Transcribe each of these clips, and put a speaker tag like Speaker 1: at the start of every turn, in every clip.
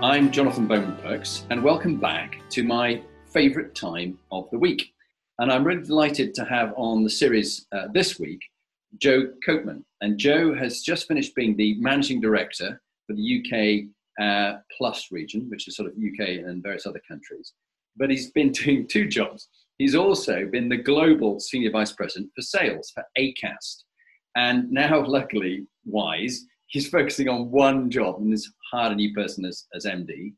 Speaker 1: I'm Jonathan Bowman Perks, and welcome back to my favourite time of the week. And I'm really delighted to have on the series uh, this week Joe Copeman. And Joe has just finished being the managing director for the UK uh, Plus region, which is sort of UK and various other countries. But he's been doing two jobs. He's also been the global senior vice president for sales for ACAST. And now, luckily, wise, he's focusing on one job and has hired a new person as, as MD.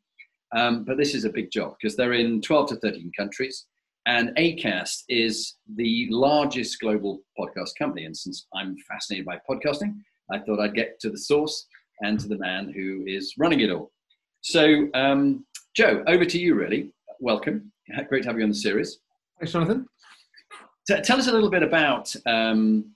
Speaker 1: Um, but this is a big job because they're in 12 to 13 countries. And ACAST is the largest global podcast company. And since I'm fascinated by podcasting, I thought I'd get to the source and to the man who is running it all. So, um, Joe, over to you, really. Welcome. Great to have you on the series.
Speaker 2: Thanks, Jonathan.
Speaker 1: T- tell us a little bit about um,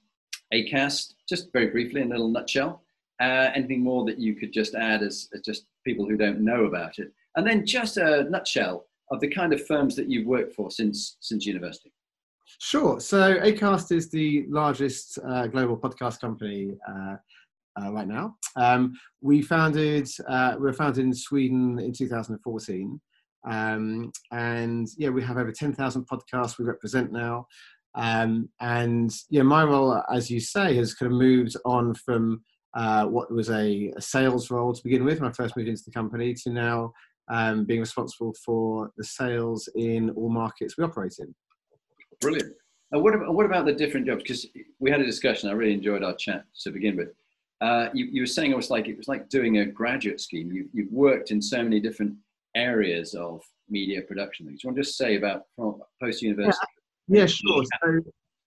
Speaker 1: ACAST, just very briefly, in a little nutshell. Uh, anything more that you could just add as, as just people who don't know about it? And then just a nutshell of the kind of firms that you've worked for since since university.
Speaker 2: Sure. So Acast is the largest uh, global podcast company uh, uh, right now. Um, we founded uh, we were founded in Sweden in 2014, um, and yeah, we have over 10,000 podcasts we represent now. Um, and yeah, my role, as you say, has kind of moved on from uh, what was a, a, sales role to begin with when I first moved into the company to now um, being responsible for the sales in all markets we operate in.
Speaker 1: Brilliant. And what about, what about the different jobs? Because we had a discussion. I really enjoyed our chat to begin with. Uh, you, you, were saying it was like it was like doing a graduate scheme. You, you've worked in so many different areas of media production. Things. You want to just say about post university?
Speaker 2: Yeah, yeah, sure. So,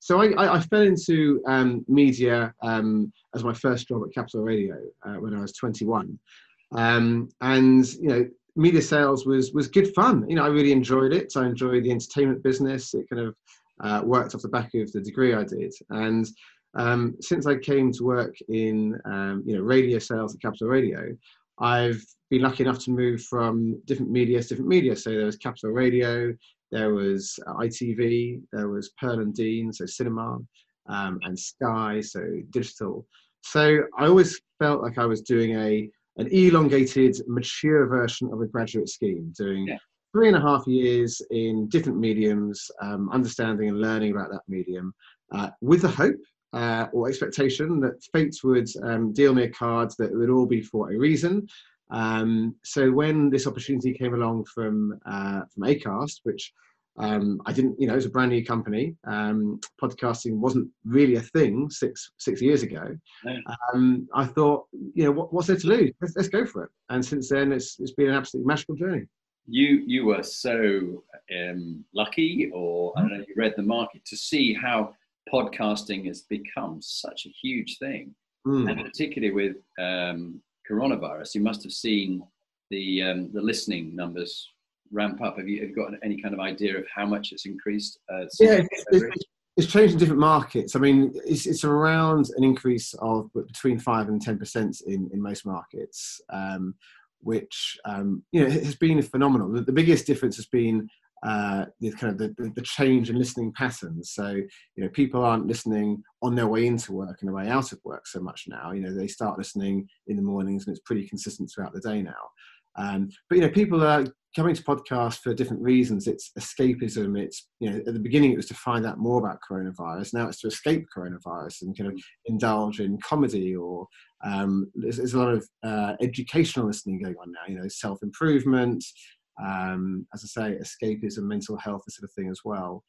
Speaker 2: so I, I, fell into um, media um, as my first job at Capital Radio uh, when I was 21, um, and you know, media sales was was good fun. You know, I really enjoyed it. I enjoyed the entertainment business. It kind of uh, worked off the back of the degree I did, and um, since I came to work in um, you know radio sales at Capital Radio, I've been lucky enough to move from different media to different media. So there was Capital Radio, there was uh, ITV, there was Pearl and Dean, so cinema, um, and Sky, so digital. So I always felt like I was doing a an elongated, mature version of a graduate scheme, doing yeah. three and a half years in different mediums, um, understanding and learning about that medium, uh, with the hope uh, or expectation that fate would um, deal me a card that it would all be for a reason, um, so when this opportunity came along from uh, from Acast, which um, I didn't, you know, it was a brand new company. Um, podcasting wasn't really a thing six six years ago. Um, I thought, you know, what, what's there to lose? Let's, let's, go for it. And since then, it's it's been an absolutely magical journey.
Speaker 1: You you were so um, lucky, or I don't know, you read the market to see how podcasting has become such a huge thing, mm. and particularly with um, coronavirus, you must have seen the um, the listening numbers ramp up. Have you, have you got any kind of idea of how much it's increased? Uh,
Speaker 2: yeah, it's, it's, changed in different markets. I mean, it's, it's around an increase of between five and ten percent in in most markets, um, which um, you know has been phenomenal. The, the biggest difference has been uh, the kind of the, the, change in listening patterns. So you know, people aren't listening on their way into work and their way out of work so much now. You know, they start listening in the mornings, and it's pretty consistent throughout the day now. Um, but you know, people are coming to podcasts for different reasons. It's escapism. It's you know, at the beginning it was to find out more about coronavirus. Now it's to escape coronavirus and kind of indulge in comedy or um, there's, there's, a lot of uh, educational listening going on now. You know, self improvement um, as I say, escapism, mental health, this sort of thing as well.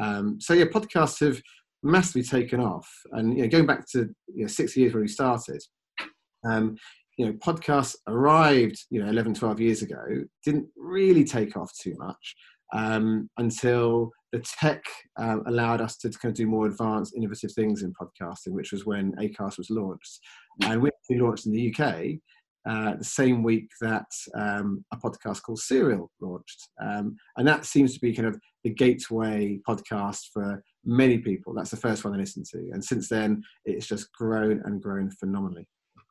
Speaker 2: Um, so yeah, podcasts have massively taken off, and you know, going back to you know, six years when we started, um, you know, podcasts arrived, you know, 11, 12 years ago, didn't really take off too much um, until the tech um, allowed us to kind of do more advanced, innovative things in podcasting, which was when Acast was launched. And we launched in the UK uh, the same week that um, a podcast called Serial launched. Um, and that seems to be kind of the gateway podcast for many people. That's the first one I listened to. And since then, it's just grown and grown phenomenally.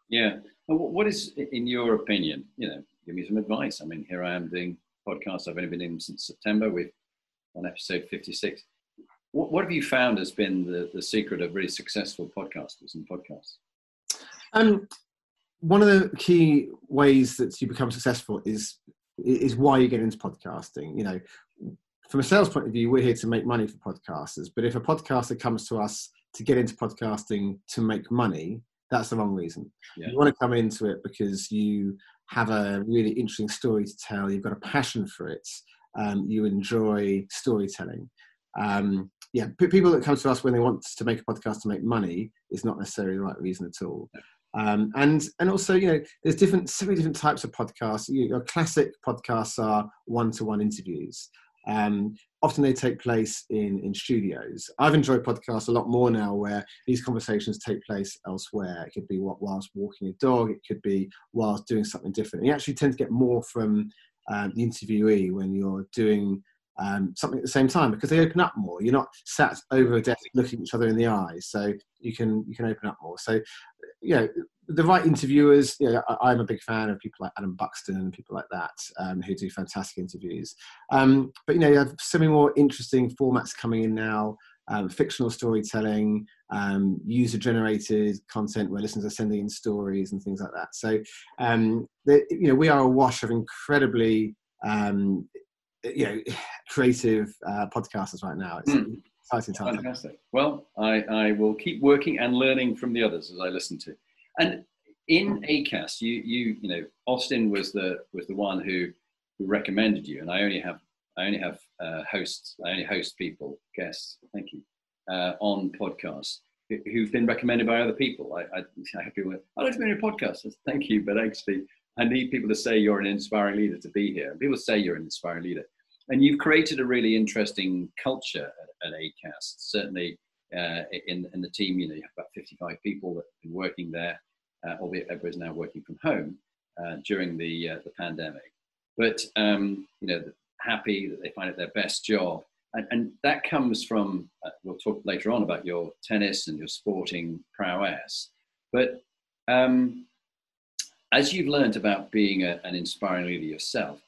Speaker 1: Yeah. What is, in your opinion, you know, give me some advice. I mean, here I am doing podcasts. I've only been in since September. We've on episode 56. What, what have you found has been the, the secret of really successful podcasters and podcasts?
Speaker 2: Um, one of the key ways that you become successful is is why you get into podcasting. You know, from a sales point of view, we're here to make money for podcasters. But if a podcaster comes to us to get into podcasting to make money, that's the wrong reason. Yeah. You want to come into it because you have a really interesting story to tell. You've got a passion for it. Um, you enjoy storytelling. Um, yeah, people that come to us when they want to make a podcast to make money is not necessarily the right reason at all. Um, and and also, you know, there's different, so many different types of podcasts. Your classic podcasts are one-to-one interviews. Um, often they take place in in studios. I've enjoyed podcasts a lot more now, where these conversations take place elsewhere. It could be whilst walking a dog. It could be whilst doing something different. And you actually tend to get more from um, the interviewee when you're doing um, something at the same time because they open up more. You're not sat over a desk looking each other in the eyes, so you can you can open up more. So, you know, the right interviewers. You know, I, am a big fan of people like Adam Buxton and people like that um, who do fantastic interviews. Um, but you know, you have so many more interesting formats coming in now. Um, fictional storytelling, um, user generated content where listeners are sending in stories and things like that. So, um, the, you know, we are a wash of incredibly um, you know creative uh, podcasters right now. It's mm. Exciting time.
Speaker 1: Fantastic. Well, I, I will keep working and learning from the others as I listen to. And in ACAST, you you you know Austin was the was the one who who recommended you, and I only have I only have uh, hosts. I only host people, guests. Thank you uh, on podcasts who've been recommended by other people. I, I, I have people. I like to be on your podcast. Thank you, but actually, I need people to say you're an inspiring leader to be here. People say you're an inspiring leader and you've created a really interesting culture at, ACAST. Certainly, uh, in in the team, you know, you have about 55 people that have been working there, uh, albeit everybody's now working from home uh, during the uh, the pandemic. But um, you know, happy that they find it their best job, and, and that comes from. Uh, we'll talk later on about your tennis and your sporting prowess, but. Um, as you've learned about being a, an inspiring leader yourself,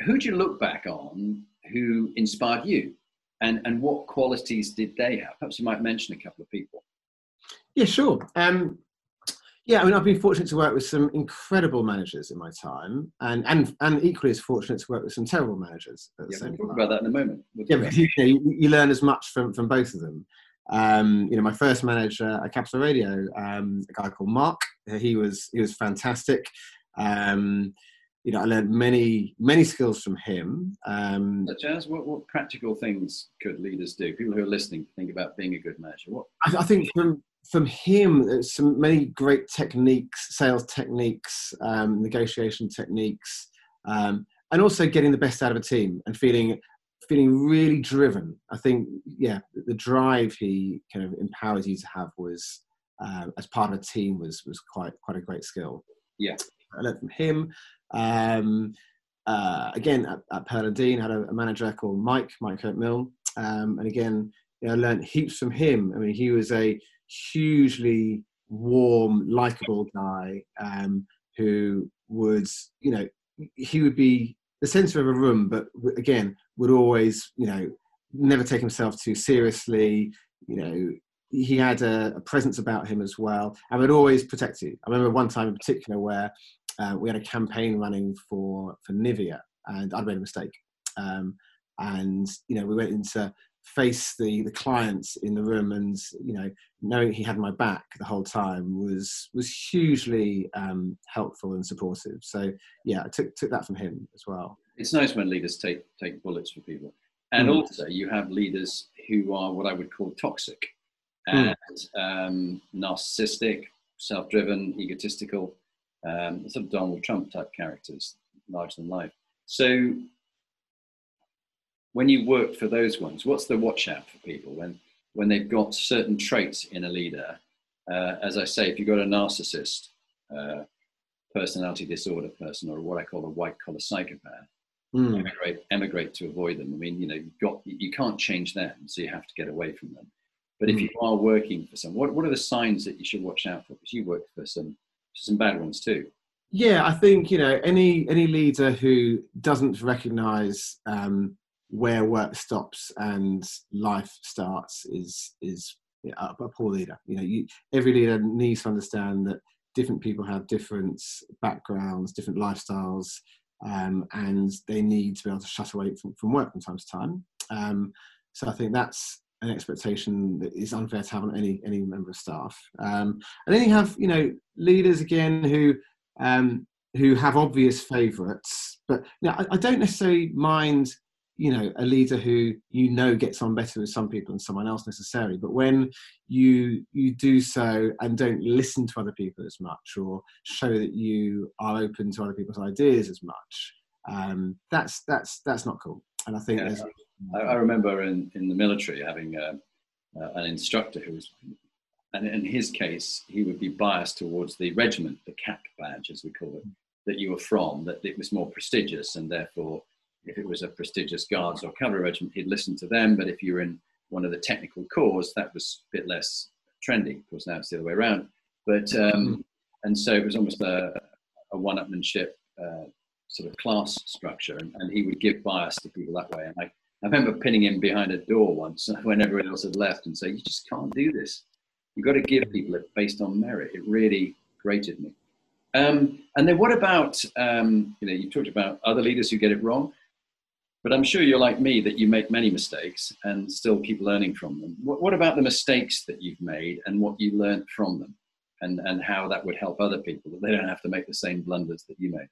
Speaker 1: who do you look back on who inspired you and, and what qualities did they have? Perhaps you might mention a couple of people.
Speaker 2: Yeah, sure. Um, yeah, I mean, I've been fortunate to work with some incredible managers in my time, and and and equally as fortunate to work with some terrible managers.
Speaker 1: At the yeah, same we'll talk time. about that in a moment.
Speaker 2: We'll yeah, you, you, you, learn as much from from both of them. Um, you know, my first manager at Capital Radio, um, a guy called Mark, he was he was fantastic. Um, you know, I learned many, many skills from him. Um,
Speaker 1: Such as what, what practical things could leaders do? People who are listening think about being a good manager. What?
Speaker 2: I, I think from from him, there's some many great techniques, sales techniques, um, negotiation techniques, um, and also getting the best out of a team and feeling feeling really driven. I think, yeah, the drive he kind of empowers you to have was uh, as part of a team was was quite quite a great skill.
Speaker 1: Yeah,
Speaker 2: I learned from him. Um, uh, again, at, at Dean, had a, a, manager called Mike, Mike Mill. Um, and again, you know, I learned heaps from him. I mean, he was a hugely warm, likable guy um, who would, you know, he would be the center of a room, but again, would always, you know, never take himself too seriously. You know, he had a, a, presence about him as well and would always protect you. I remember one time in particular where uh, we had a campaign running for for Nivea, and I'd made a mistake. Um, and you know, we went into face the the clients in the room, and you know, knowing he had my back the whole time was was hugely um, helpful and supportive. So yeah, I took took that from him as well.
Speaker 1: It's nice when leaders take take bullets for people, and mm. also you have leaders who are what I would call toxic hmm. and mm. um, narcissistic, self-driven, egotistical um, sort of Donald Trump type characters, larger than life. So, when you work for those ones, what's the watch out for people when when they've got certain traits in a leader? Uh, as I say, if you've got a narcissist, uh, personality disorder person, or what I call a white collar psychopath, mm. emigrate, emigrate to avoid them. I mean, you know, you've got you can't change them, so you have to get away from them. But mm. if you are working for some, what what are the signs that you should watch out for? Because you work for some some bad ones too.
Speaker 2: Yeah, I think you know any any leader who doesn't recognise um, where work stops and life starts is is a, a poor leader. You know, you, every leader needs to understand that different people have different backgrounds, different lifestyles, um, and they need to be able to shut away from, from work from time to time. Um, so I think that's an expectation that is unfair to have on any any member of staff. Um, and then you have you know leaders again who um, who have obvious favourites, but you know, I, I, don't necessarily mind you know a leader who you know gets on better with some people than someone else necessarily. But when you you do so and don't listen to other people as much, or show that you are open to other people's ideas as much, um, that's that's that's not cool. And I think
Speaker 1: yeah. I, I, remember in, in the military having uh, uh, an instructor who was, and in his case, he would be biased towards the regiment, the cap badge, as we call it, that you were from, that it was more prestigious, and therefore, if it was a prestigious guards or cavalry regiment, he'd listen to them. But if you were in one of the technical corps, that was a bit less trendy. Of course, now it's the other way around. But um, and so it was almost a, a one-upmanship uh, sort of class structure, and, and, he would give bias to people that way. And I I remember pinning him behind a door once when everyone else had left and say, "You just can't do this. You've got to give people it based on merit." It really grated me. Um, and then what about um, you know you talked about other leaders who get it wrong, but I'm sure you're like me that you make many mistakes and still keep learning from them. What, what about the mistakes that you've made and what you learned from them, and and how that would help other people that they don't have to make the same blunders that you made?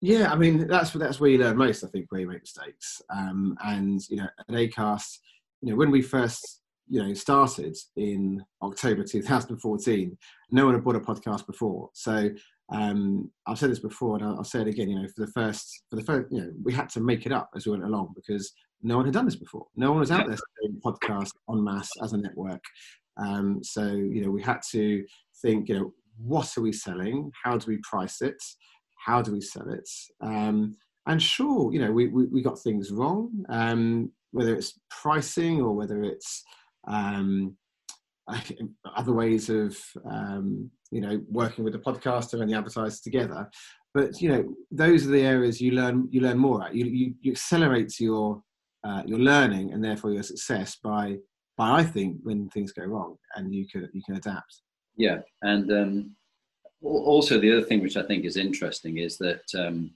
Speaker 2: Yeah, I mean that's that's where you learn most. I think where you make mistakes. Um, and you know, at Acast, you know, when we first you know started in October 2014, no one had bought a podcast before. So um, I've said this before, and I'll, I'll, say it again. You know, for the first for the first, you know, we had to make it up as we went along because no one had done this before. No one was out there selling podcasts en masse as a network. Um, so you know, we had to think. You know, what are we selling? How do we price it? How do we sell it? Um, and sure, you know, we, we, we got things wrong, um, whether it's pricing or whether it's um, other ways of, um, you know, working with the podcaster and the advertiser together. But you know, those are the areas you learn you learn more at. You you, you accelerate your uh, your learning and therefore your success by by I think when things go wrong and you can you can adapt.
Speaker 1: Yeah, and um, also the other thing which I think is interesting is that um,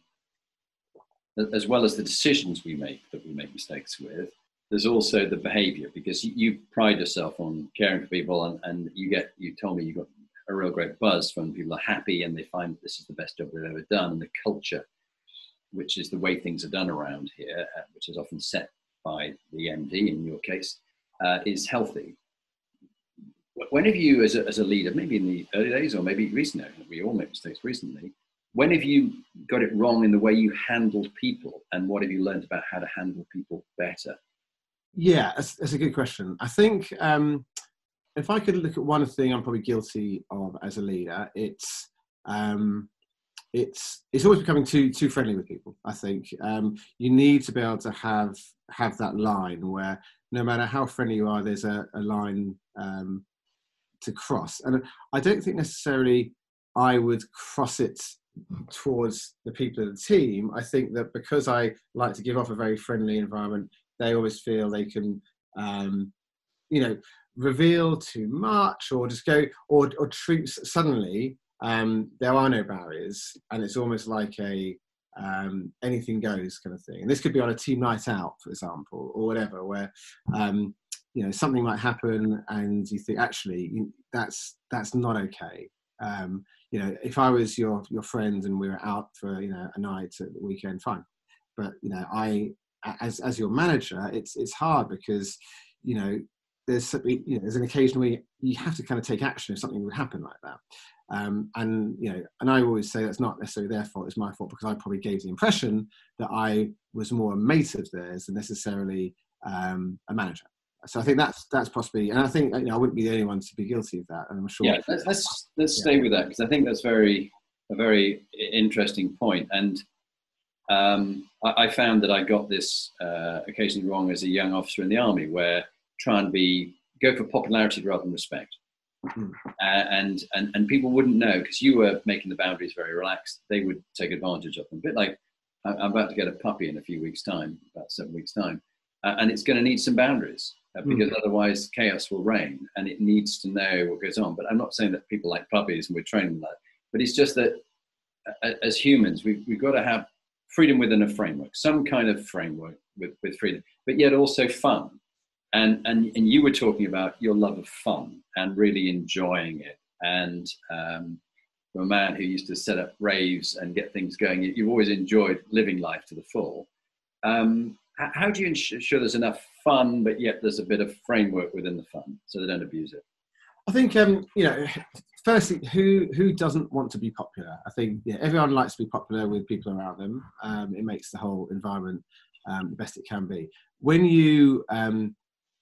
Speaker 1: as well as the decisions we make that we make mistakes with, there's also the behavior because you, pride yourself on caring for people and, and you get you told me you got a real great buzz when people are happy and they find this is the best job they've ever done and the culture which is the way things are done around here uh, which is often set by the md in your case uh, is healthy when have you, as a, as a leader, maybe in the early days or maybe recently, we all make mistakes recently, when have you got it wrong in the way you handled people and what have you learned about how to handle people better?
Speaker 2: Yeah, that's, that's a good question. I think um, if I could look at one thing I'm probably guilty of as a leader, it's um, it's it's always becoming too too friendly with people. I think um, you need to be able to have have that line where no matter how friendly you are, there's a, a line um, to cross. And I don't think necessarily I would cross it towards the people of the team. I think that because I like to give off a very friendly environment, they always feel they can, um, you know, reveal too much or just go or, or treat suddenly. Um, there are no barriers, and it's almost like a um, anything goes kind of thing. And this could be on a team night out, for example, or whatever, where um, you know something might happen and you think actually that's that's not okay um, you know if i was your your friend and we were out for you know a night at the weekend fine but you know i as as your manager it's it's hard because you know there's you know, there's an occasion where you have to kind of take action if something would happen like that. Um, and you know, and I always say that's not necessarily their fault; it's my fault because I probably gave the impression that I was more a mate of theirs than necessarily um, a manager. So I think that's that's possibly, and I think you know I wouldn't be the only one to be guilty of that. And I'm sure.
Speaker 1: Yeah, let's let's, let's yeah. stay with that because I think that's very a very interesting point. And um, I, I, found that I got this uh, occasionally wrong as a young officer in the army, where try and be go for popularity rather than respect. Mm-hmm. Uh, and, and and people wouldn't know because you were making the boundaries very relaxed. They would take advantage of them. A bit like I'm about to get a puppy in a few weeks' time, about seven weeks' time, uh, and it's going to need some boundaries uh, hmm. because mm. otherwise chaos will reign, and it needs to know what goes on. But I'm not saying that people like puppies and we're training them that, but it's just that uh, as humans, we've, we've got to have freedom within a framework, some kind of framework with, with freedom, but yet also fun and and and you were talking about your love of fun and really enjoying it and um, from a man who used to set up raves and get things going you've always enjoyed living life to the full um, how do you ensure there's enough fun but yet there's a bit of framework within the fun so they don't abuse it?
Speaker 2: I think um, you know firstly who who doesn't want to be popular? I think yeah, everyone likes to be popular with people around them. Um, it makes the whole environment um, the best it can be. When you um,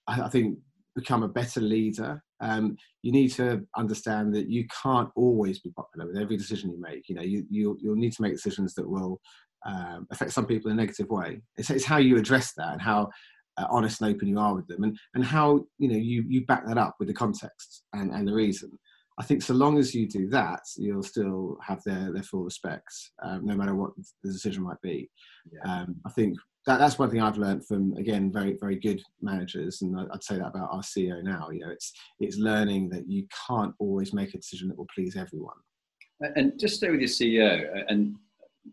Speaker 2: I think, become a better leader, um, you need to understand that you can't always be popular with every decision you make. You know, you, you you'll need to make decisions that will um, affect some people in a negative way. It's, it's how you address that and how uh, honest and open you are with them, and and how you know you you back that up with the context and and the reason. I think so long as you do that, you'll still have their, their full respect, um, no matter what the decision might be. Yeah. Um, I think that, that's one thing I've learned from again very very good managers, and I'd say that about our CEO now. You know, it's it's learning that you can't always make a decision that will please everyone.
Speaker 1: And just stay with your CEO, and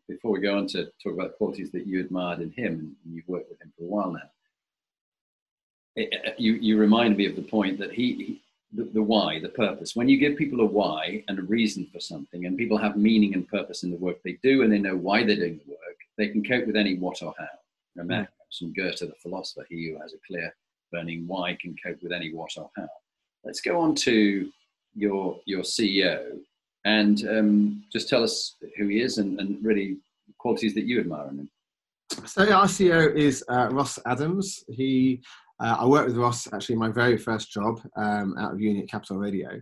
Speaker 1: before we go on to talk about the qualities that you admired in him, and you've worked with him for a while now. It, you you remind me of the point that he, he the, the, why, the purpose. When you give people a why and a reason for something, and people have meaning and purpose in the work they do, and they know why they're doing the work, they can cope with any what or how. Remember from Goethe, the philosopher, he who has a clear burning why can cope with any what or how. Let's go on to your your CEO and um, just tell us who he is and, and really qualities that you admire in him.
Speaker 2: So our CEO is uh, Ross Adams. He uh, I worked with Ross actually in my very first job um, out of uni at Capital Radio.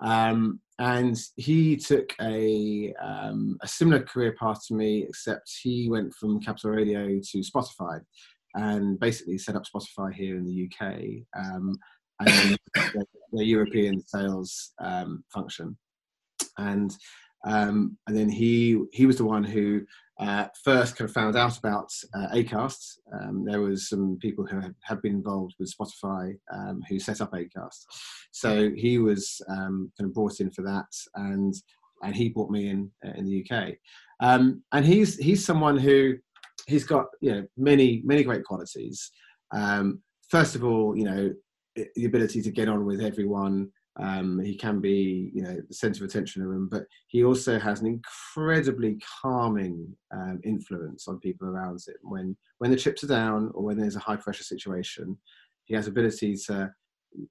Speaker 2: Um, and he took a, um, a similar career path to me, except he went from Capital Radio to Spotify and basically set up Spotify here in the UK um, and the, the, European sales um, function. And um, and then he he was the one who uh, first kind of found out about uh, Acast. Um, there was some people who had, had been involved with Spotify um, who set up Acast. So he was um, kind of brought in for that, and and he brought me in uh, in the UK. Um, and he's he's someone who he's got you know many many great qualities. Um, first of all, you know the ability to get on with everyone. Um, he can be, you know, the centre of attention in a room, but he also has an incredibly calming um, influence on people around him. When when the chips are down or when there's a high pressure situation, he has ability to,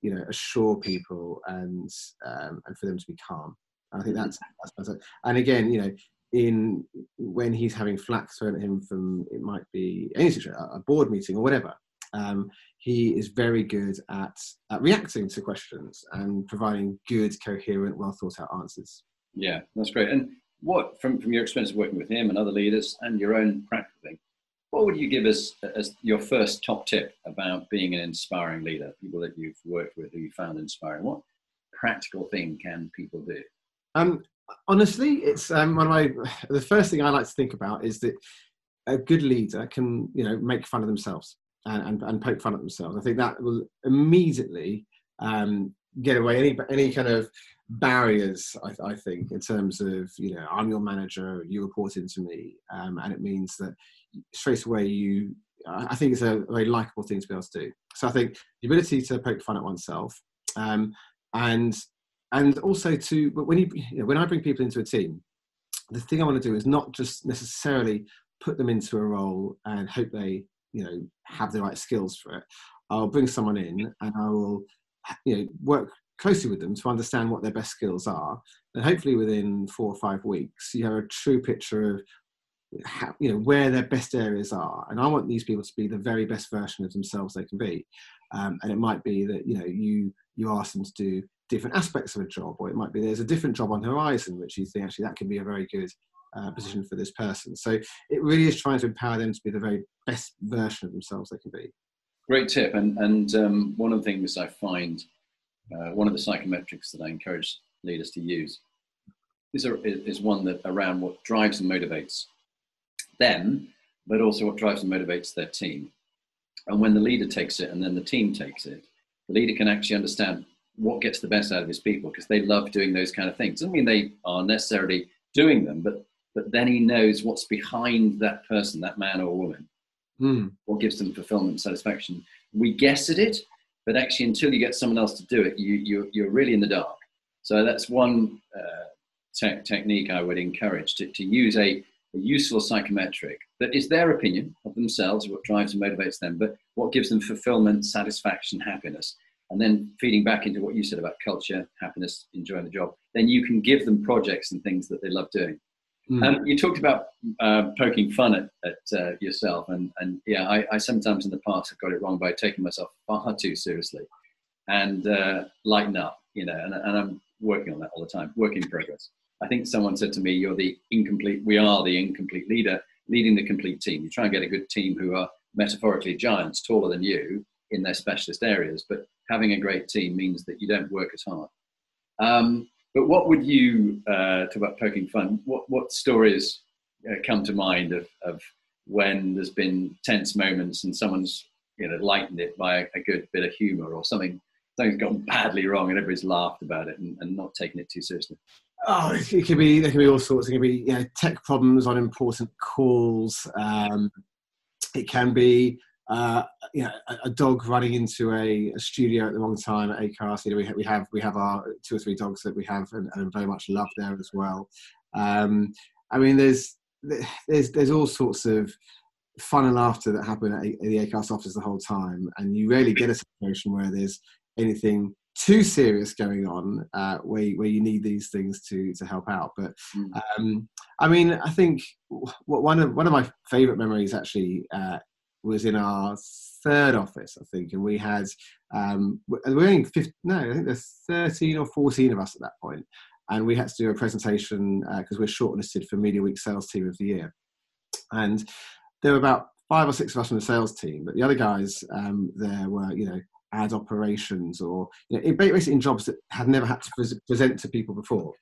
Speaker 2: you know, assure people and um, and for them to be calm. I think that's, that's and again, you know, in when he's having flack thrown at him from it might be any situation, a board meeting or whatever. Um, he is very good at, at reacting to questions and providing good, coherent, well thought out answers.
Speaker 1: Yeah, that's great. And what, from, from your experience of working with him and other leaders and your own practical thing, what would you give us as your first top tip about being an inspiring leader? People that you've worked with who you found inspiring. What practical thing can people do?
Speaker 2: Um, honestly, it's um, one of my the first thing I like to think about is that a good leader can you know make fun of themselves and, and, and poke fun at themselves. I think that will immediately um, get away any any kind of barriers. I, I, think in terms of you know I'm your manager, you report into me, um, and it means that straight away you. I think it's a very likable thing to be able to do. So I think the ability to poke fun at oneself, um, and and also to when you, you know, when I bring people into a team, the thing I want to do is not just necessarily put them into a role and hope they you know have the right skills for it i'll bring someone in and i will you know, work closely with them to understand what their best skills are. And hopefully within four or five weeks, you have a true picture of how, you know where their best areas are. And i want these people to be the very best version of themselves they can be. Um, and it might be that you know you you ask them to do different aspects of a job or it might be there's a different job on the horizon which you think actually that can be a very good uh, position for this person so it really is trying to empower them to be the very best version of themselves they can be
Speaker 1: great tip and and um, one of the things i find uh, one of the psychometrics that i encourage leaders to use is, a, is one that around what drives and motivates them, but also what drives and motivates their team. And when the leader takes it and then the team takes it, the leader can actually understand what gets the best out of his people because they love doing those kind of things. Doesn't mean they are necessarily doing them, but but then he knows what's behind that person, that man or woman, mm. what gives them fulfillment and satisfaction. We guess at it, but actually, until you get someone else to do it, you, you, you're really in the dark. So that's one uh, te- technique I would encourage to, to use a a useful psychometric that is their opinion of themselves, what drives and motivates them, but what gives them fulfillment, satisfaction, happiness. And then feeding back into what you said about culture, happiness, enjoying the job, then you can give them projects and things that they love doing. Mm. Um, you talked about uh, poking fun at, at uh, yourself, and, and yeah, I, I, sometimes in the past have got it wrong by taking myself far too seriously and uh, lighten up, you know, and, and I'm working on that all the time, work in progress. I think someone said to me, "You're the incomplete. We are the incomplete leader, leading the complete team. You try and get a good team who are metaphorically giants, taller than you in their specialist areas, but having a great team means that you don't work as hard." Um, but what would you uh, talk about poking fun? What what stories uh, come to mind of, of when there's been tense moments and someone's you know lightened it by a, a good bit of humour or something something's gone badly wrong and everybody's laughed about it and, and not taken it too seriously?
Speaker 2: Oh, it could be. There can be all sorts. It can be you know, tech problems on important calls. Um, it can be uh, you know, a, a, dog running into a, a, studio at the wrong time at ACAST. You know, we, ha- we have we have our two or three dogs that we have and, and very much love there as well. Um, I mean, there's there's there's all sorts of fun and laughter that happen at, at the ACAST office the whole time, and you rarely get a situation where there's anything too serious going on uh, where, where you need these things to to help out but hmm. um, i mean i think one of one of my favorite memories actually uh, was in our third office i think and we had um, we're only 15, no i think there's 13 or 14 of us at that point and we had to do a presentation because uh, we're shortlisted for media week sales team of the year and there were about five or six of us from the sales team but the other guys um, there were you know ad operations or you know, basically in jobs that had never had to present to people before.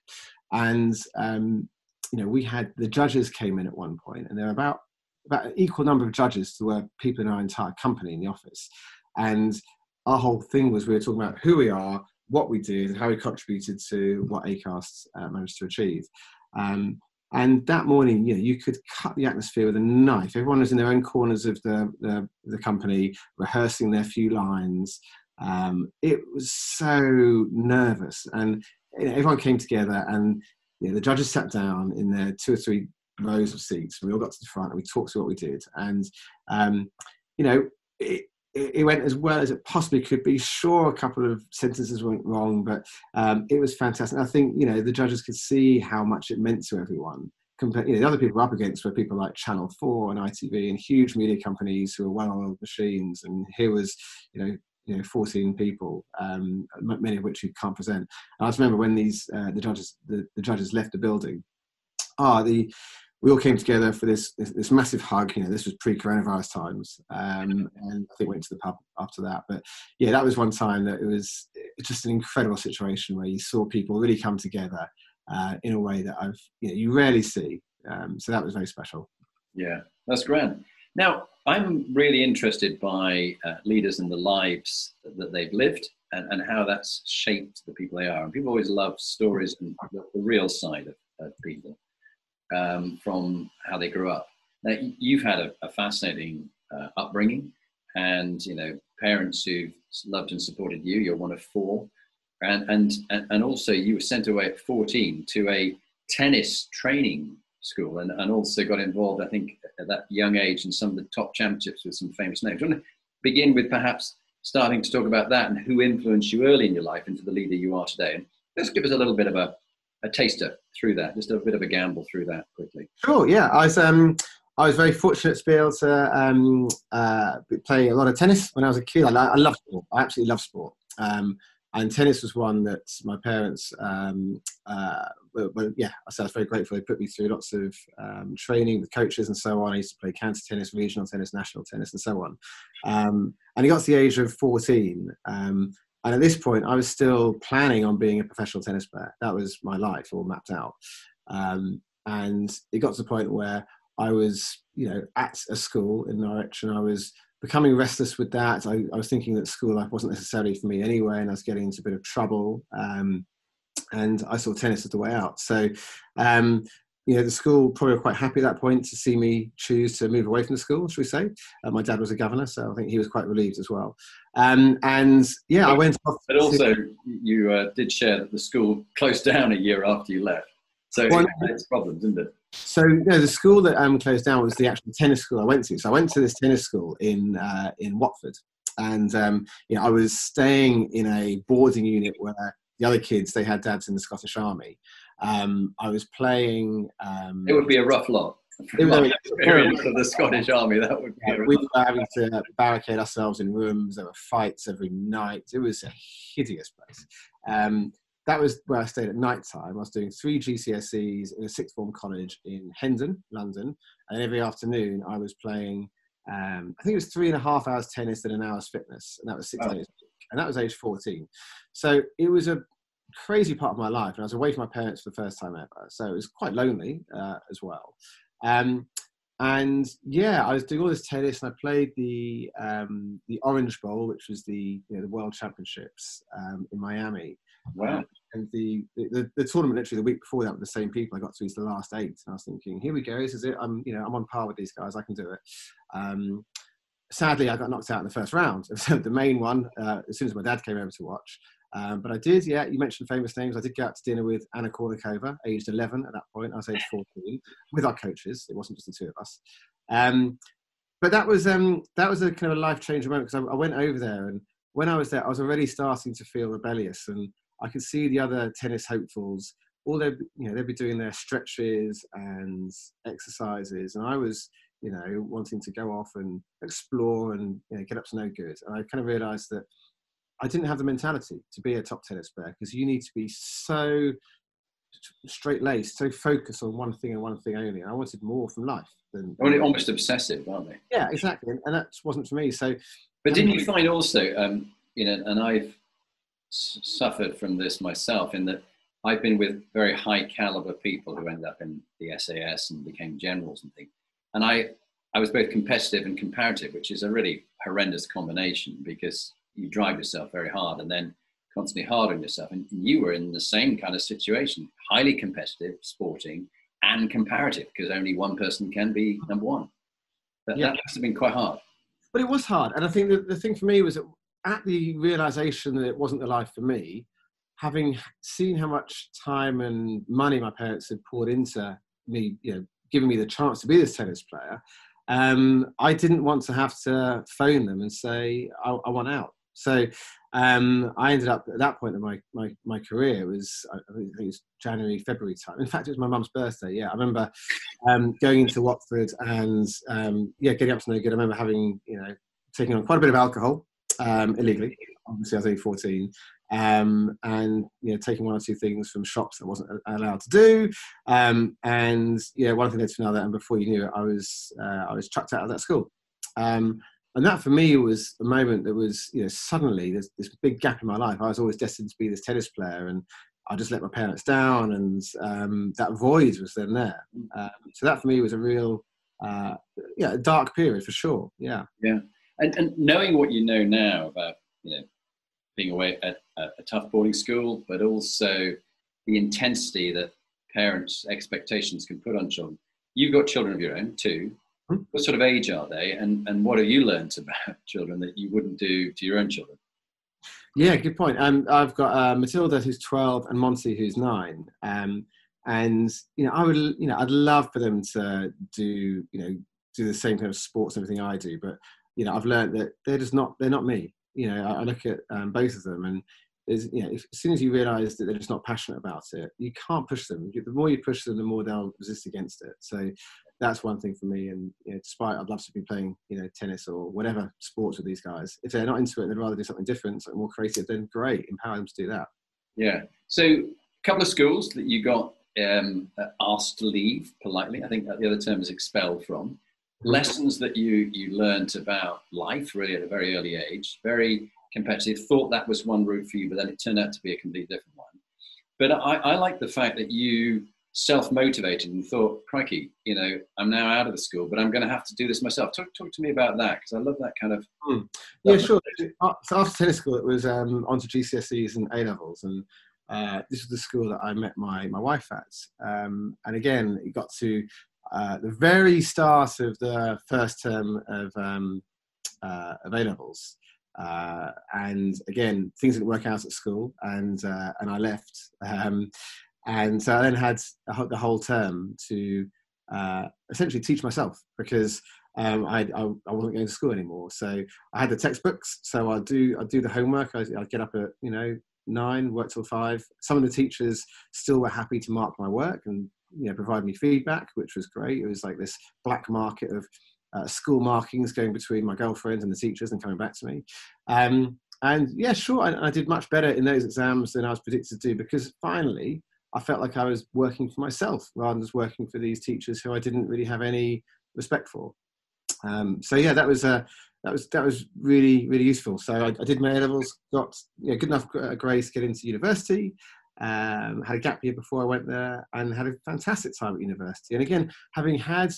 Speaker 2: And um, you know, we had the judges came in at one point, and there were about about an equal number of judges to were people in our entire company in the office. And our whole thing was we were talking about who we are, what we did, how we contributed to what ACAST uh, managed to achieve. Um, and that morning, you know, you could cut the atmosphere with a knife. Everyone was in their own corners of the, the, the company, rehearsing their few lines. Um, it was so nervous. And you know, everyone came together and you know, the judges sat down in their two or three rows of seats. We all got to the front and we talked through what we did. And, um, you know, it, it went as well as it possibly could be. Sure, a couple of sentences went wrong, but um, it was fantastic. I think you know the judges could see how much it meant to everyone. You know, the other people we're up against were people like Channel Four and ITV and huge media companies who are well-oiled machines. And here was, you know, you know, 14 people, um, many of which you can't present. And I just remember when these uh, the judges the, the judges left the building. Ah, the we all came together for this, this, this massive hug. You know, this was pre-coronavirus times, um, and I think went to the pub after that. But yeah, that was one time that it was just an incredible situation where you saw people really come together uh, in a way that I've you know you rarely see. Um, so that was very special.
Speaker 1: Yeah, that's grand. Now I'm really interested by uh, leaders and the lives that they've lived and, and how that's shaped the people they are. And people always love stories and the, the real side of, of people um, from how they grew up. Now, you've had a, a fascinating uh, upbringing, and you know parents who loved and supported you. You're one of four, and and and also you were sent away at 14 to a tennis training school, and, and also got involved, I think, at that young age in some of the top championships with some famous names. Do you want to begin with perhaps starting to talk about that and who influenced you early in your life into the leader you are today. And let's give us a little bit of a, a taster through that, just a bit of a gamble through that quickly.
Speaker 2: Sure, yeah. I was, um, I was very fortunate to be able to um, uh, play a lot of tennis when I was a kid. I, I love sport. I absolutely love sport. Um, and tennis was one that my parents, um, uh, well, yeah, I was very grateful. They put me through lots of um, training with coaches and so on. I used to play county tennis, regional tennis, national tennis, and so on. Um, and he got to the age of 14. Um, and at this point, I was still planning on being a professional tennis player. That was my life all mapped out. Um, and it got to the point where I was, you know, at a school in Norwich and I was becoming restless with that. I, I, was thinking that school life wasn't necessarily for me anyway, and I was getting into a bit of trouble. Um, and I saw tennis as the way out. So, um, you know, the school probably were quite happy at that point to see me choose to move away from the school, should we say. Uh, my dad was a governor, so I think he was quite relieved as well. Um, and yeah,
Speaker 1: but,
Speaker 2: I went off.
Speaker 1: But also, to, you uh, did share that the school closed down a year after you left. So well, it's problems, isn't it?
Speaker 2: So you know, the school that um, closed down was the actual tennis school I went to. So I went to this tennis school in uh, in Watford, and um, you know I was staying in a boarding unit where the other kids they had dads in the Scottish Army. Um, I was playing. Um,
Speaker 1: it would be a rough lot. Experience of the Scottish Army. That would
Speaker 2: yeah, we were having to barricade ourselves in rooms. There were fights every night. It was a hideous place. Um, that was where I stayed at night time. I was doing three GCSEs in a sixth form college in Hendon, London, and every afternoon I was playing. Um, I think it was three and a half hours tennis and an hour's fitness, and that was six oh. days, and that was age fourteen. So it was a crazy part of my life, and I was away from my parents for the first time ever. So it was quite lonely uh, as well. Um, and yeah, I was doing all this tennis, and I played the um, the Orange Bowl, which was the you know, the World Championships um, in Miami.
Speaker 1: Wow
Speaker 2: and the, the, the tournament literally the week before that with the same people. I got through to the last eight, and I was thinking, here we go, this is it. I'm you know I'm on par with these guys. I can do it. Um, sadly, I got knocked out in the first round. the main one uh, as soon as my dad came over to watch. Um, but I did, yeah. You mentioned famous names. I did go out to dinner with Anna Kournikova, aged 11 at that point. I was age 14, with our coaches. It wasn't just the two of us. Um, but that was um, that was a kind of a life changing moment because I, I, went over there, and when I was there, I was already starting to feel rebellious, and I could see the other tennis hopefuls, all they you know they'd be doing their stretches and exercises, and I was you know wanting to go off and explore and you know, get up to no good. And I kind of realised that I didn't have the mentality to be a top tennis player because you need to be so straight laced, so focused on one thing and one thing only. And I wanted more from life than.
Speaker 1: Well, almost obsessive, aren't they?
Speaker 2: Yeah, exactly, and, and that wasn't for me. So.
Speaker 1: But didn't you find also, um, you know, and I've suffered from this myself in that I've been with very high caliber people who end up in the SAS and became generals and things. And I, I was both competitive and comparative, which is a really horrendous combination because you drive yourself very hard and then constantly hard on yourself. And you were in the same kind of situation, highly competitive, sporting, and comparative, because only one person can be number one. That, yeah. that must have been quite hard.
Speaker 2: But it was hard. And I think the, the thing for me was that at the realization that it wasn't the life for me, having seen how much time and money my parents had poured into me, you know, giving me the chance to be this tennis player, um, I didn't want to have to phone them and say I, I want out. So um, I ended up at that point in my my, my career was I think it was January February time. In fact, it was my mum's birthday. Yeah, I remember um, going into Watford and um, yeah, getting up to no good. I remember having you know taking on quite a bit of alcohol um, illegally. Obviously, I was only 14. Um, and you know, taking one or two things from shops that I wasn't allowed to do. Um, and yeah, one thing led to another. And before you knew it, I was uh, I was chucked out of that school. Um, and that for me was a moment that was you know suddenly there's this big gap in my life. I was always destined to be this tennis player, and I just let my parents down, and um, that void was then there. Um, so that for me was a real uh, yeah dark period for sure. Yeah.
Speaker 1: Yeah. And, and knowing what you know now about you know being away at, at a tough boarding school, but also the intensity that parents' expectations can put on children. You've got children of your own too. Mm-hmm. What sort of age are they, and and what have you learned about children that you wouldn't do to your own children?
Speaker 2: Yeah, good point. Um, I've got uh, Matilda who's twelve and Monty who's nine. Um, and you know, I would, you know, I'd love for them to do, you know, do the same kind of sports and everything I do, but you know, I've learned that they're just not they're not me. you know, I, I look at um, both of them, and is you know, if, as soon as you realise that they're just not passionate about it, you can't push them. The more you push them, the more they'll resist against it. So that's one thing for me. And you know, despite I'd love to be playing, you know, tennis or whatever sports with these guys, if they're not into it, they'd rather do something different, something more creative. Then great, empower them to do that.
Speaker 1: Yeah. So a couple of schools that you got um, asked to leave politely. I think the other term is expelled from. Lessons that you you learned about life really at a very early age. Very competitive. Thought that was one route for you, but then it turned out to be a completely different one. But I, I like the fact that you self-motivated and thought, crikey, you know, I'm now out of the school, but I'm going to have to do this myself. Talk, talk to me about that because I love that kind of.
Speaker 2: Mm. Yeah, sure. So after tennis school, it was um, onto GCSEs and A levels, and uh, this was the school that I met my my wife at. Um, and again, it got to uh, the very start of the first term of um, uh, of A levels. Uh, and again, things didn't work out at school, and uh, and I left. Um, and so I then had the whole term to uh, essentially teach myself because um, I, I, I, wasn't going to school anymore. So I had the textbooks. So I do I do the homework. I, I get up at you know nine, work till five. Some of the teachers still were happy to mark my work and you know provide me feedback, which was great. It was like this black market of uh, school markings going between my girlfriends and the teachers and coming back to me. Um, and yeah, sure, I, I, did much better in those exams than I was predicted to do because finally I felt like I was working for myself rather than just working for these teachers who I didn't really have any respect for. Um, so yeah, that was uh, that was that was really really useful. So I, I did my A levels, got you know, good enough uh, grades to get into university. Um, had a gap year before I went there, and had a fantastic time at university. And again, having had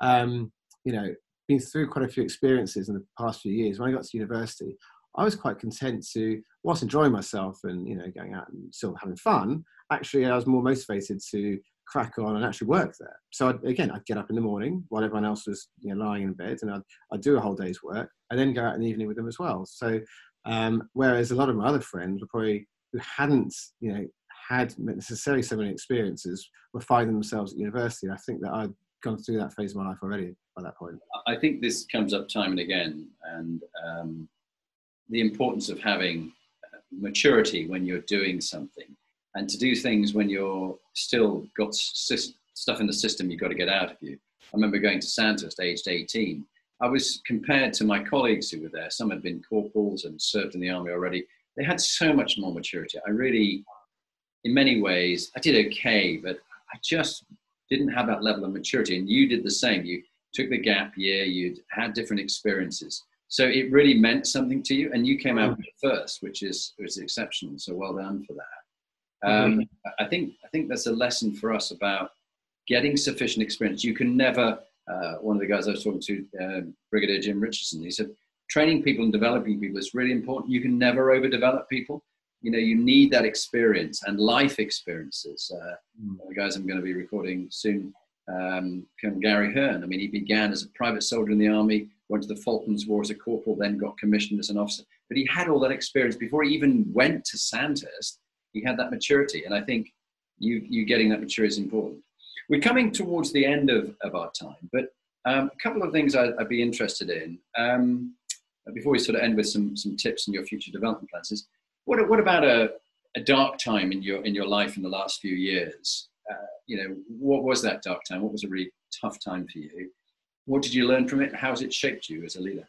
Speaker 2: um, you know, been through quite a few experiences in the past few years. When I got to university, I was quite content to, whilst enjoying myself and you know going out and still having fun. Actually, I was more motivated to crack on and actually work there. So I'd, again, I'd get up in the morning while everyone else was you know lying in bed, and I'd, I'd do a whole day's work, and then go out in the evening with them as well. So um, whereas a lot of my other friends were probably who hadn't you know had necessarily so many experiences were finding themselves at university. I think that I'd gone through that phase of my life already by that point.
Speaker 1: I think this comes up time and again, and um, the importance of having maturity when you're doing something, and to do things when you're still got stuff in the system you've got to get out of you. I remember going to Sandhurst aged 18. I was compared to my colleagues who were there. Some had been corporals and served in the army already. They had so much more maturity. I really, in many ways, I did okay, but I just didn't have that level of maturity. And you did the same. You took the gap year, you'd had different experiences. So it really meant something to you, and you came out mm. first, which is which is exceptional. So well done for that. Um, mm-hmm. I think I think that's a lesson for us about getting sufficient experience. You can never. Uh, one of the guys I was talking to, uh, Brigadier Jim Richardson, he said, training people and developing people is really important. You can never overdevelop people you know you need that experience and life experiences uh, mm. the guys i'm going to be recording soon um, gary hearn i mean he began as a private soldier in the army went to the falklands war as a corporal then got commissioned as an officer but he had all that experience before he even went to sandhurst he had that maturity and i think you you getting that maturity is important we're coming towards the end of, of our time but um, a couple of things I, would be interested in um, before we sort of end with some some tips in your future development plans is what, what about a, a dark time in your in your life in the last few years? Uh, you know, what was that dark time? What was a really tough time for you? What did you learn from it? How has it shaped you as a leader?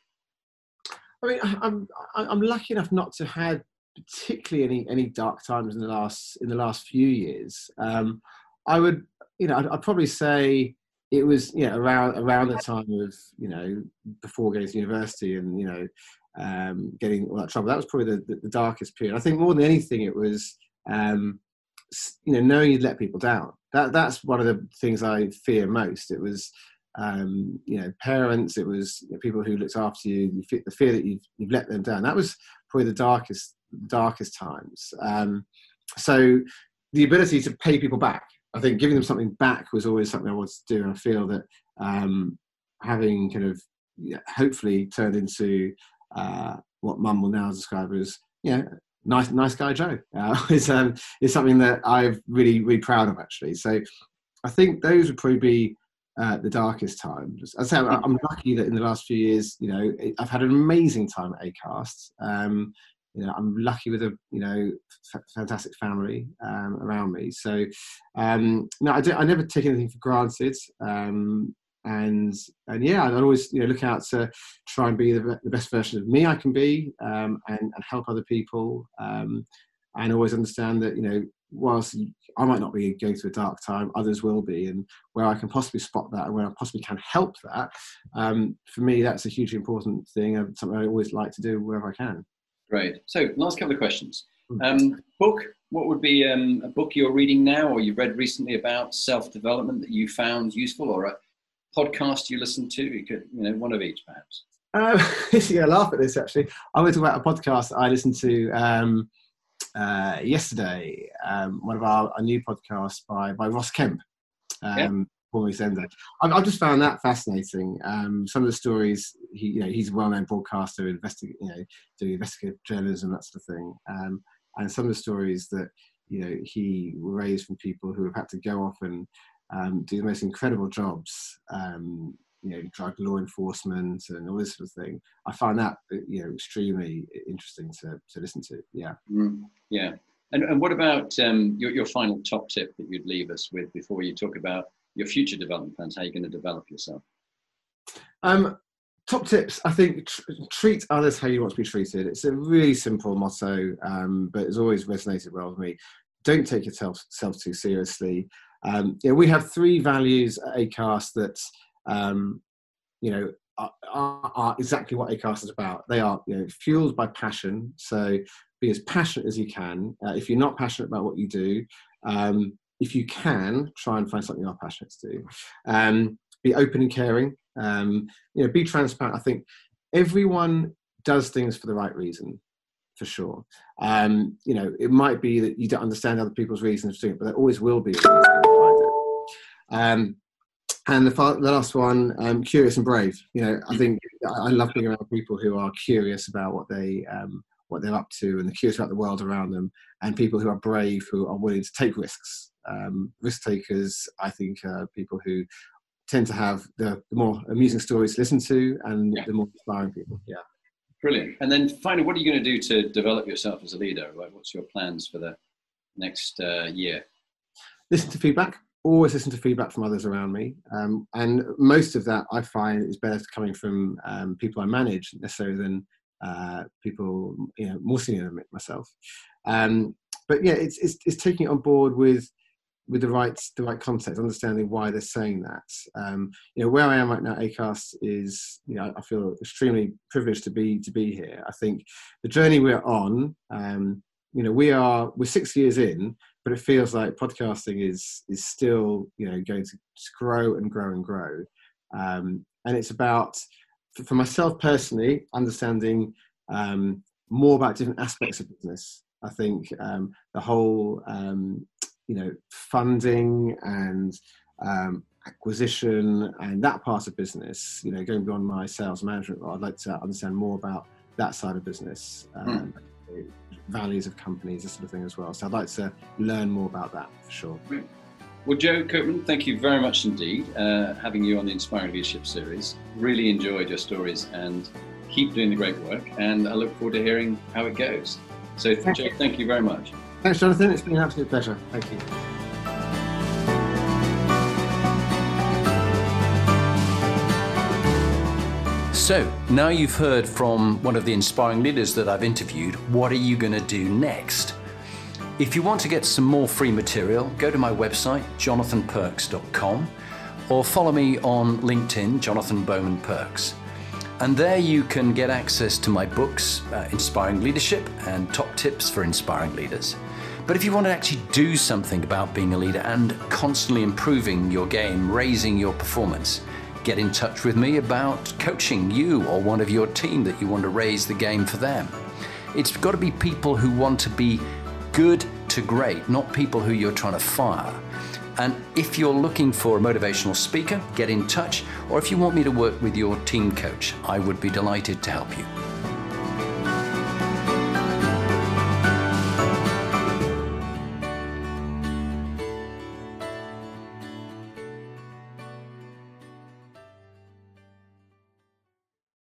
Speaker 2: I mean, I'm I'm lucky enough not to have particularly any any dark times in the last in the last few years. Um, I would, you know, I'd, I'd, probably say it was, you know, around around the time of, you know, before going to university and you know, um, getting all that trouble. That was probably the, the, the, darkest period. I think more than anything, it was um, you know knowing you'd let people down. That that's one of the things I fear most. It was um, you know parents. It was you know, people who looked after you. The fear that you've you've let them down. That was probably the darkest darkest times. Um, so the ability to pay people back. I think giving them something back was always something I wanted to do, and I feel that um, having kind of hopefully turned into uh, what Mum will now describe as, you know, nice, nice guy Joe uh, is um, is something that I'm really, really proud of actually. So I think those would probably be uh, the darkest times. I say I'm lucky that in the last few years, you know, I've had an amazing time at Acast. Um, you know, I'm lucky with a you know f- fantastic family um, around me. So um, no, I, I never take anything for granted. Um, and and yeah, I always you know look out to try and be the, the best version of me I can be, um, and, and help other people, um, and always understand that you know whilst I might not be going through a dark time, others will be, and where I can possibly spot that and where I possibly can help that, um, for me that's a hugely important thing and something I always like to do wherever I can.
Speaker 1: Great. So, last couple of questions. Hmm. Um, book. What would be um, a book you're reading now, or you've read recently about self development that you found useful, or a podcast you listen to? You could, you know, one of each, perhaps.
Speaker 2: Uh, yeah, laugh at this actually. I was talk about a podcast I listened to um, uh, yesterday. Um, one of our, our, new podcasts by by Ross Kemp. Um, formerly Zender. I've, I've, just found that fascinating. Um, some of the stories, he, you know, he's a well-known broadcaster, investigate, you know, doing investigative journalism, that sort of thing. Um, and some of the stories that you know he raised from people who have had to go off and um, do the most incredible jobs. Um, you know, drug law enforcement and all this sort of thing. I find that you know extremely interesting to, to listen to. Yeah.
Speaker 1: Mm, yeah. And, and what about um, your, your final top tip that you'd leave us with before you talk about your future development plans, how you're going to develop yourself?
Speaker 2: Um, top tips, I think tr- treat others how you want to be treated. It's a really simple motto, um, but it's always resonated well with me. Don't take yourself self too seriously. Um, yeah, we have three values at ACAST that, um, you know, are, are, are, exactly what ACAST is about. They are you know, fueled by passion. So be as passionate as you can. Uh, if you're not passionate about what you do, um, if you can, try and find something you're passionate to do. Um, be open and caring. Um, you know, be transparent. I think everyone does things for the right reason, for sure. Um, you know, it might be that you don't understand other people's reasons for doing it, but there always will be. Um, and the, the last one, um, curious and brave. You know, I think I love being around people who are curious about what they um, what they're up to and they're curious about the world around them, and people who are brave, who are willing to take risks um, risk takers, I think, are people who tend to have the, the more amusing stories to listen to and yeah. the more inspiring people. Yeah.
Speaker 1: Brilliant. And then finally, what are you going to do to develop yourself as a leader? What's your plans for the next uh, year?
Speaker 2: Listen to feedback. Always listen to feedback from others around me. Um, and most of that I find is better coming from um, people I manage necessarily than uh, people you know more senior than myself. Um, but yeah, it's, it's, it's taking it on board with with the right the right context, understanding why they're saying that. Um, you know, where I am right now, Acast is you know I feel extremely privileged to be to be here. I think the journey we're on, um, you know, we are we're six years in, but it feels like podcasting is is still you know going to grow and grow and grow, um, and it's about for myself personally understanding um, more about different aspects of business. I think um, the whole um, you know funding and um, acquisition and that part of business you know going beyond my sales management i'd like to understand more about that side of business um, mm. values of companies this sort of thing as well so i'd like to learn more about that for sure
Speaker 1: well joe copeman thank you very much indeed uh, having you on the inspiring leadership series really enjoyed your stories and keep doing the great work and i look forward to hearing how it goes so thank joe you. thank you very much
Speaker 2: Thanks, Jonathan. It's been an absolute pleasure. Thank you.
Speaker 1: So, now you've heard from one of the inspiring leaders that I've interviewed, what are you going to do next? If you want to get some more free material, go to my website, jonathanperks.com, or follow me on LinkedIn, Jonathan Bowman Perks. And there you can get access to my books, uh, Inspiring Leadership and Top Tips for Inspiring Leaders. But if you want to actually do something about being a leader and constantly improving your game, raising your performance, get in touch with me about coaching you or one of your team that you want to raise the game for them. It's got to be people who want to be good to great, not people who you're trying to fire. And if you're looking for a motivational speaker, get in touch. Or if you want me to work with your team coach, I would be delighted to help you.